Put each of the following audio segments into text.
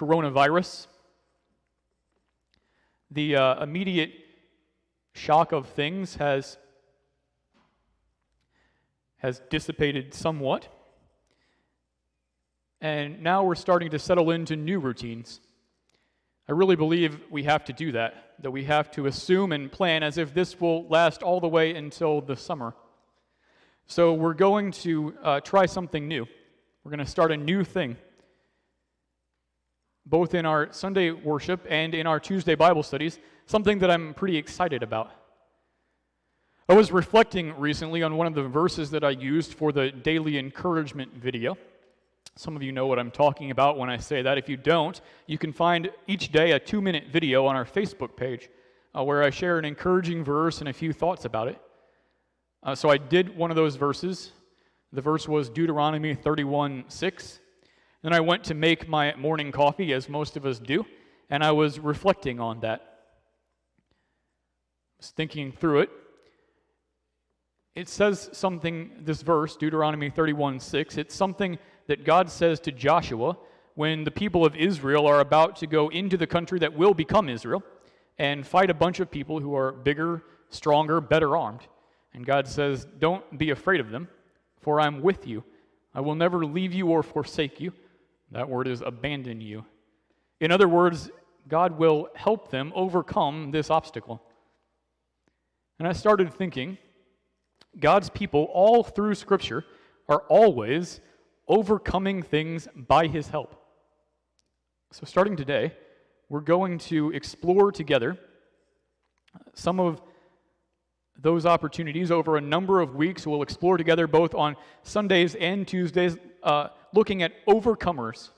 coronavirus. The uh, immediate shock of things has, has dissipated somewhat. And now we're starting to settle into new routines. I really believe we have to do that, that we have to assume and plan as if this will last all the way until the summer. So we're going to uh, try something new. We're going to start a new thing, both in our Sunday worship and in our Tuesday Bible studies, something that I'm pretty excited about. I was reflecting recently on one of the verses that I used for the daily encouragement video. Some of you know what I'm talking about when I say that. If you don't, you can find each day a two minute video on our Facebook page uh, where I share an encouraging verse and a few thoughts about it. Uh, so I did one of those verses. The verse was Deuteronomy 31 6. Then I went to make my morning coffee, as most of us do, and I was reflecting on that. I was thinking through it. It says something, this verse, Deuteronomy 31 6, it's something that God says to Joshua when the people of Israel are about to go into the country that will become Israel and fight a bunch of people who are bigger, stronger, better armed. And God says, Don't be afraid of them, for I'm with you. I will never leave you or forsake you. That word is abandon you. In other words, God will help them overcome this obstacle. And I started thinking, God's people all through Scripture are always overcoming things by his help. So, starting today, we're going to explore together some of those opportunities over a number of weeks. We'll explore together both on Sundays and Tuesdays, uh, looking at overcomers,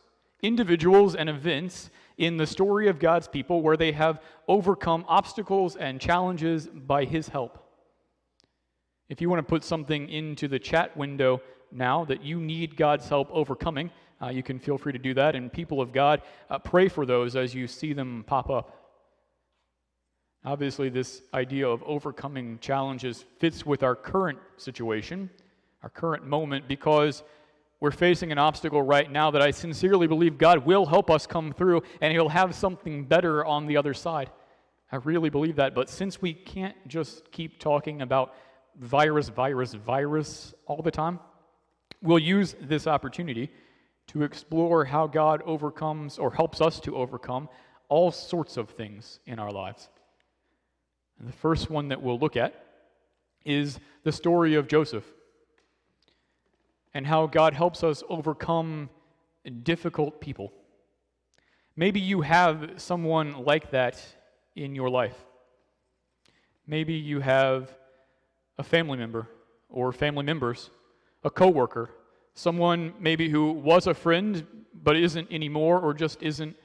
individuals and events in the story of God's people where they have overcome obstacles and challenges by His help. If you want to put something into the chat window now that you need God's help overcoming, uh, you can feel free to do that. And people of God, uh, pray for those as you see them pop up. Obviously, this idea of overcoming challenges fits with our current situation, our current moment, because we're facing an obstacle right now that I sincerely believe God will help us come through and He'll have something better on the other side. I really believe that. But since we can't just keep talking about virus, virus, virus all the time, We'll use this opportunity to explore how God overcomes or helps us to overcome all sorts of things in our lives. And the first one that we'll look at is the story of Joseph and how God helps us overcome difficult people. Maybe you have someone like that in your life. Maybe you have a family member or family members a coworker, someone maybe who was a friend but isn't anymore or just isn't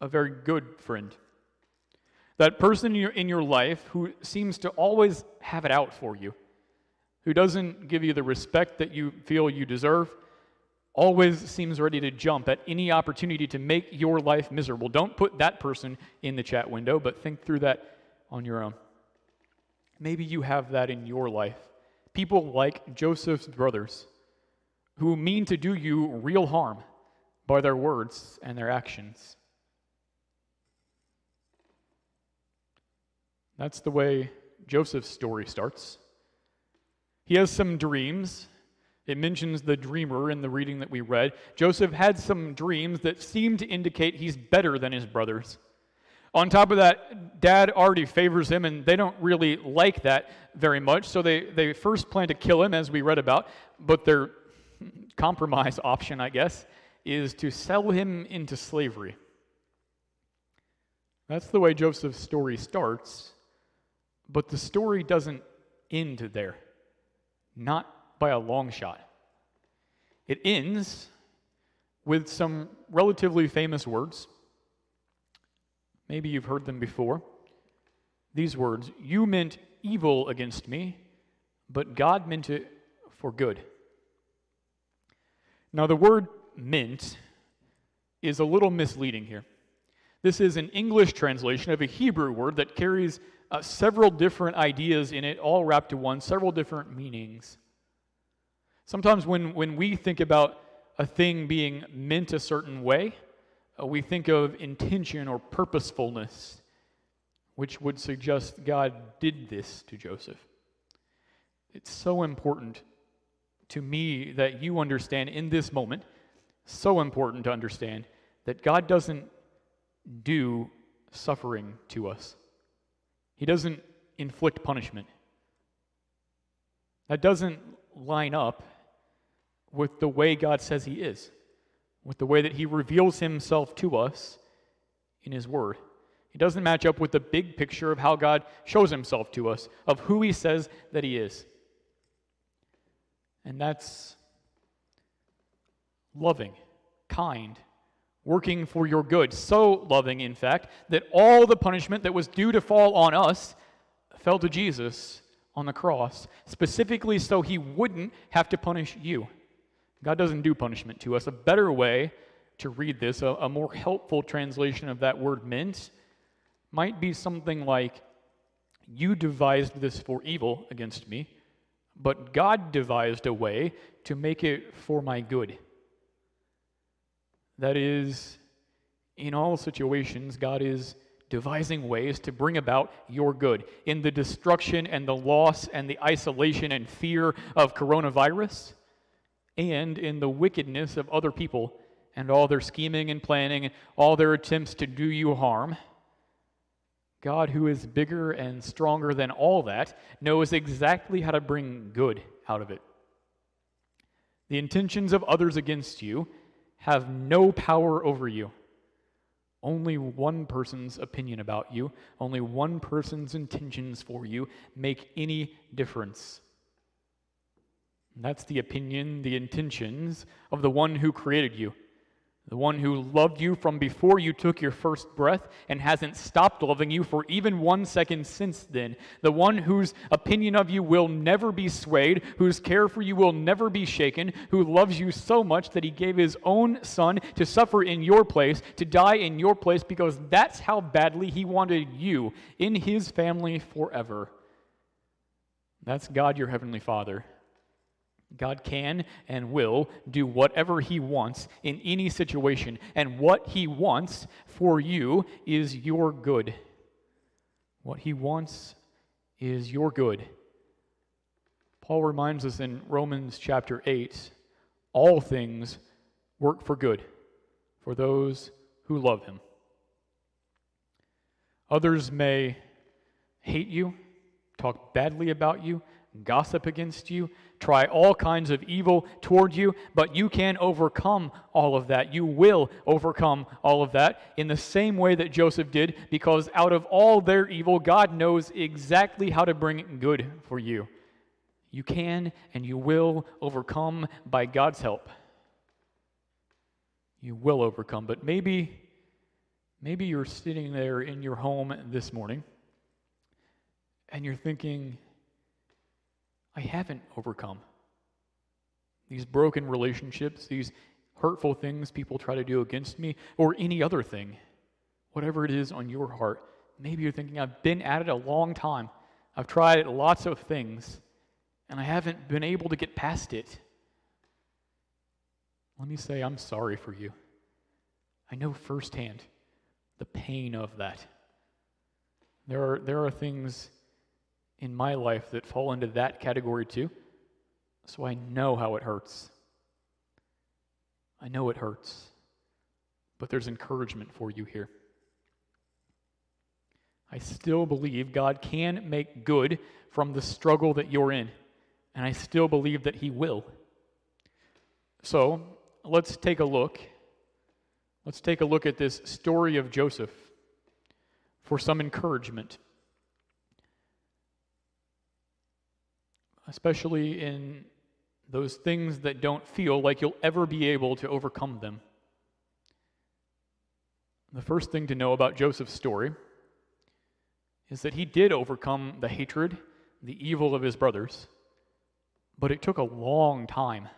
a very good friend. That person in your, in your life who seems to always have it out for you, who doesn't give you the respect that you feel you deserve, always seems ready to jump at any opportunity to make your life miserable. Don't put that person in the chat window, but think through that on your own. Maybe you have that in your life people like Joseph's brothers who mean to do you real harm by their words and their actions. That's the way Joseph's story starts. He has some dreams. It mentions the dreamer in the reading that we read. Joseph had some dreams that seem to indicate he's better than his brothers. On top of that, dad already favors him, and they don't really like that very much. So they, they first plan to kill him, as we read about, but their compromise option, I guess, is to sell him into slavery. That's the way Joseph's story starts, but the story doesn't end there, not by a long shot. It ends with some relatively famous words Maybe you've heard them before. These words You meant evil against me, but God meant it for good. Now, the word meant is a little misleading here. This is an English translation of a Hebrew word that carries uh, several different ideas in it, all wrapped to one, several different meanings. Sometimes when, when we think about a thing being meant a certain way, uh, we think of intention or purposefulness, which would suggest God did this to Joseph. It's so important to me that you understand in this moment, so important to understand that God doesn't do suffering to us. He doesn't inflict punishment. That doesn't line up with the way God says He is, with the way that He reveals Himself to us in His Word. It doesn't match up with the big picture of how God shows Himself to us, of who He says that He is. And that's loving, kind, working for your good. So loving, in fact, that all the punishment that was due to fall on us fell to Jesus on the cross, specifically so he wouldn't have to punish you. God doesn't do punishment to us. A better way to read this, a, a more helpful translation of that word meant, might be something like, You devised this for evil against me, but God devised a way to make it for my good. That is, in all situations, God is devising ways to bring about your good. In the destruction and the loss and the isolation and fear of coronavirus, and in the wickedness of other people and all their scheming and planning, all their attempts to do you harm. God, who is bigger and stronger than all that, knows exactly how to bring good out of it. The intentions of others against you have no power over you. Only one person's opinion about you, only one person's intentions for you make any difference. That's the opinion, the intentions of the one who created you the one who loved you from before you took your first breath and hasn't stopped loving you for even one second since then, the one whose opinion of you will never be swayed, whose care for you will never be shaken, who loves you so much that he gave his own son to suffer in your place, to die in your place, because that's how badly he wanted you in his family forever. That's God, your heavenly Father. God can and will do whatever He wants in any situation, and what He wants for you is your good. What He wants is your good. Paul reminds us in Romans chapter 8 all things work for good for those who love Him. Others may hate you, talk badly about you, gossip against you, try all kinds of evil toward you, but you can overcome all of that. You will overcome all of that in the same way that Joseph did, because out of all their evil, God knows exactly how to bring good for you. You can and you will overcome by God's help. You will overcome, but maybe maybe you're sitting there in your home this morning and you're thinking, I haven't overcome. These broken relationships, these hurtful things people try to do against me, or any other thing, whatever it is on your heart. Maybe you're thinking, I've been at it a long time. I've tried lots of things, and I haven't been able to get past it. Let me say, I'm sorry for you. I know firsthand the pain of that. There are, there are things in my life that fall into that category too. So I know how it hurts. I know it hurts. But there's encouragement for you here. I still believe God can make good from the struggle that you're in, and I still believe that He will. So let's take a look. Let's take a look at this story of Joseph for some encouragement. Especially in those things that don't feel like you'll ever be able to overcome them. The first thing to know about Joseph's story is that he did overcome the hatred, the evil of his brothers, but it took a long time.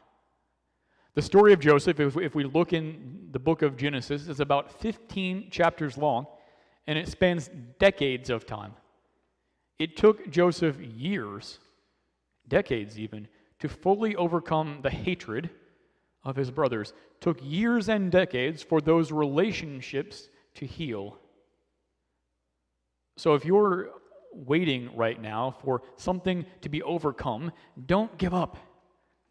The story of Joseph, if, we look in the book of Genesis, is about 15 chapters long, and it spans decades of time. It took Joseph years decades even, to fully overcome the hatred of his brothers. Took years and decades for those relationships to heal. So if you're waiting right now for something to be overcome, don't give up.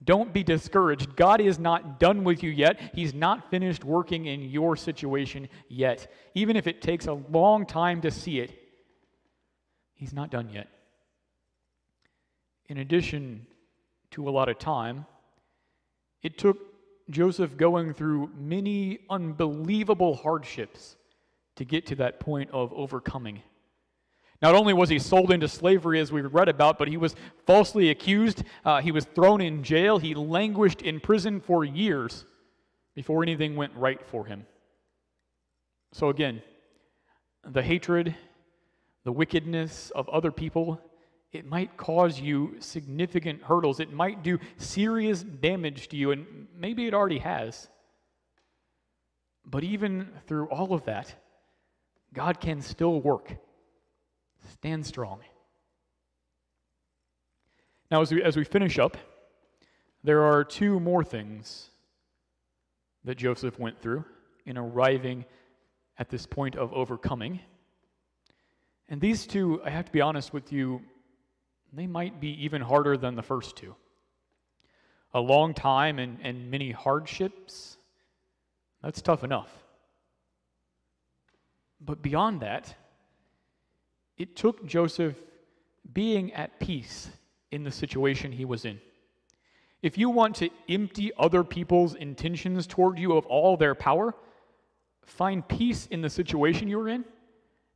Don't be discouraged. God is not done with you yet. He's not finished working in your situation yet. Even if it takes a long time to see it, He's not done yet. In addition to a lot of time, it took Joseph going through many unbelievable hardships to get to that point of overcoming. Not only was he sold into slavery, as we read about, but he was falsely accused. Uh, he was thrown in jail. He languished in prison for years before anything went right for him. So, again, the hatred, the wickedness of other people, it might cause you significant hurdles. It might do serious damage to you, and maybe it already has. But even through all of that, God can still work. Stand strong. Now, as we, as we finish up, there are two more things that Joseph went through in arriving at this point of overcoming. And these two, I have to be honest with you, they might be even harder than the first two. A long time and, and many hardships, that's tough enough. But beyond that, it took Joseph being at peace in the situation he was in. If you want to empty other people's intentions toward you of all their power, find peace in the situation you're in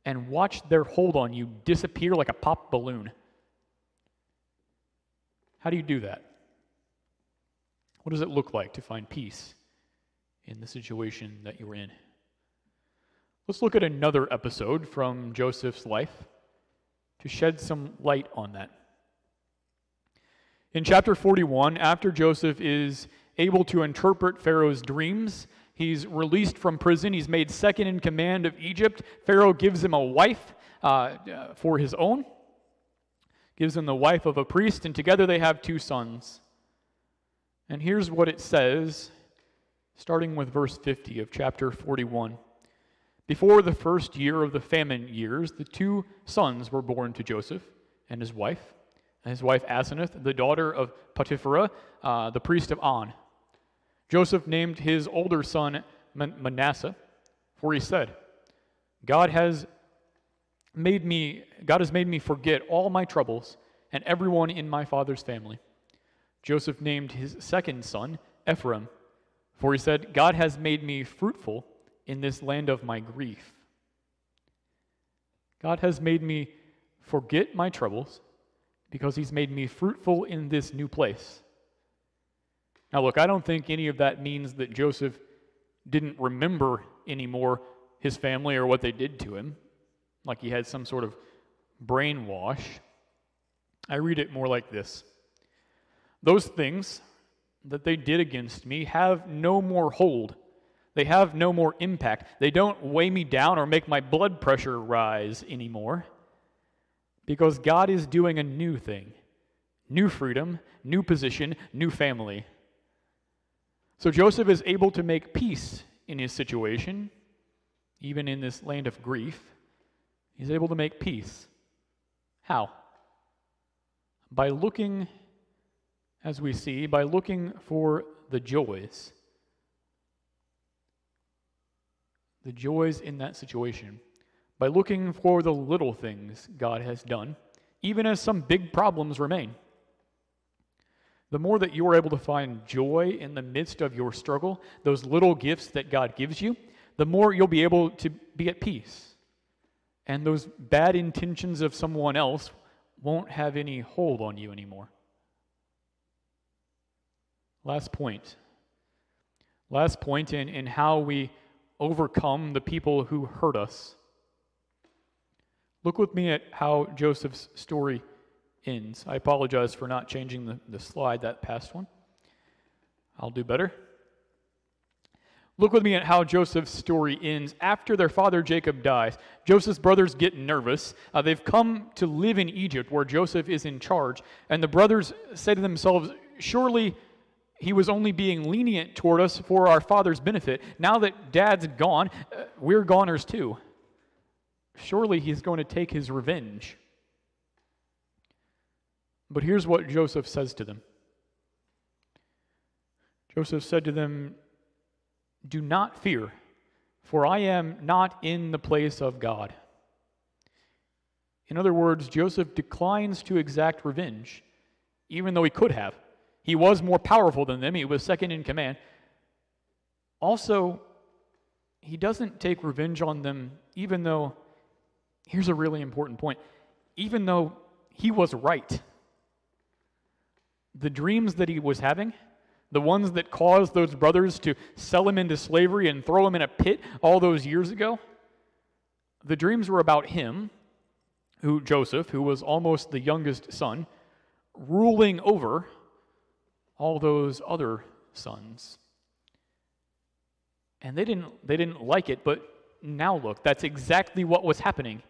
and watch their hold on you disappear like a pop balloon. How do you do that? What does it look like to find peace in the situation that you're in? Let's look at another episode from Joseph's life to shed some light on that. In chapter 41, after Joseph is able to interpret Pharaoh's dreams, he's released from prison. He's made second in command of Egypt. Pharaoh gives him a wife uh, for his own, gives him the wife of a priest, and together they have two sons. And here's what it says, starting with verse 50 of chapter 41. Before the first year of the famine years, the two sons were born to Joseph and his wife, and his wife Asenath, the daughter of Potipherah, uh, the priest of On. Joseph named his older son Manasseh, for he said, God has made me God has made me forget all my troubles and everyone in my father's family. Joseph named his second son Ephraim, for he said, God has made me fruitful in this land of my grief. God has made me forget my troubles because he's made me fruitful in this new place. Now, look, I don't think any of that means that Joseph didn't remember anymore his family or what they did to him, like he had some sort of brainwash. I read it more like this Those things that they did against me have no more hold they have no more impact. They don't weigh me down or make my blood pressure rise anymore. Because God is doing a new thing new freedom, new position, new family. So Joseph is able to make peace in his situation, even in this land of grief. He's able to make peace. How? By looking, as we see, by looking for the joys the joys in that situation by looking for the little things God has done, even as some big problems remain. The more that you are able to find joy in the midst of your struggle, those little gifts that God gives you, the more you'll be able to be at peace. And those bad intentions of someone else won't have any hold on you anymore. Last point. Last point in, in how we overcome the people who hurt us. Look with me at how Joseph's story ends. I apologize for not changing the, the slide, that past one. I'll do better. Look with me at how Joseph's story ends. After their father Jacob dies, Joseph's brothers get nervous. Uh, they've come to live in Egypt where Joseph is in charge, and the brothers say to themselves, Surely he was only being lenient toward us for our father's benefit. Now that dad's gone, uh, we're goners too. Surely he's going to take his revenge. But here's what Joseph says to them Joseph said to them, Do not fear, for I am not in the place of God. In other words, Joseph declines to exact revenge, even though he could have. He was more powerful than them, he was second in command. Also, he doesn't take revenge on them, even though, here's a really important point, even though he was right. The dreams that he was having, the ones that caused those brothers to sell him into slavery and throw him in a pit all those years ago, the dreams were about him who Joseph, who was almost the youngest son, ruling over all those other sons. And they didn't, they didn't like it, but now look, that's exactly what was happening.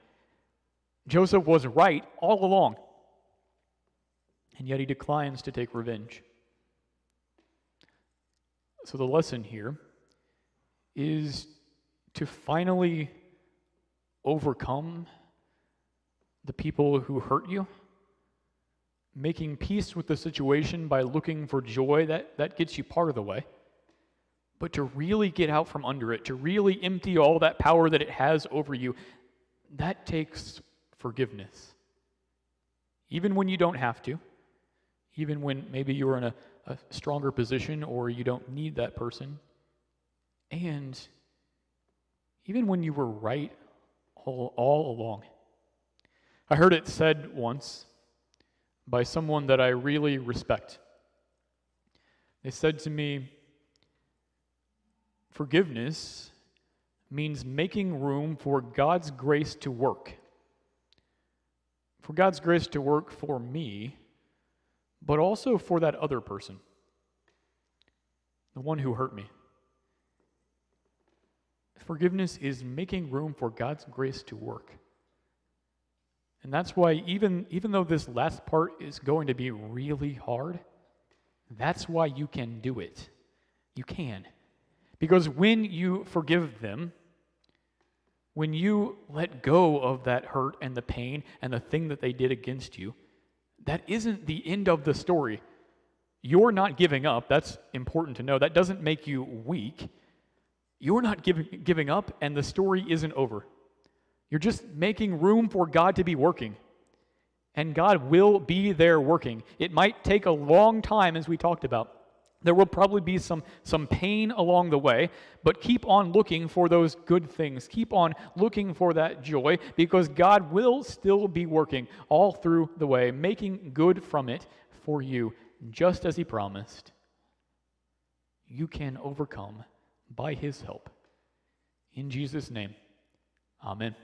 Joseph was right all along, and yet he declines to take revenge. So the lesson here is to finally overcome the people who hurt you, making peace with the situation by looking for joy, that, that gets you part of the way. But to really get out from under it, to really empty all that power that it has over you, that takes forgiveness. Even when you don't have to, even when maybe you're in a, a stronger position or you don't need that person, and even when you were right all, all along. I heard it said once by someone that I really respect. They said to me, Forgiveness means making room for God's grace to work. For God's grace to work for me, but also for that other person, the one who hurt me. Forgiveness is making room for God's grace to work. And that's why, even, even though this last part is going to be really hard, that's why you can do it. You can. Because when you forgive them, when you let go of that hurt and the pain and the thing that they did against you, that isn't the end of the story. You're not giving up. That's important to know. That doesn't make you weak. You're not giving, giving up, and the story isn't over. You're just making room for God to be working. And God will be there working. It might take a long time, as we talked about. There will probably be some, some pain along the way, but keep on looking for those good things. Keep on looking for that joy because God will still be working all through the way, making good from it for you, just as He promised. You can overcome by His help. In Jesus' name, Amen.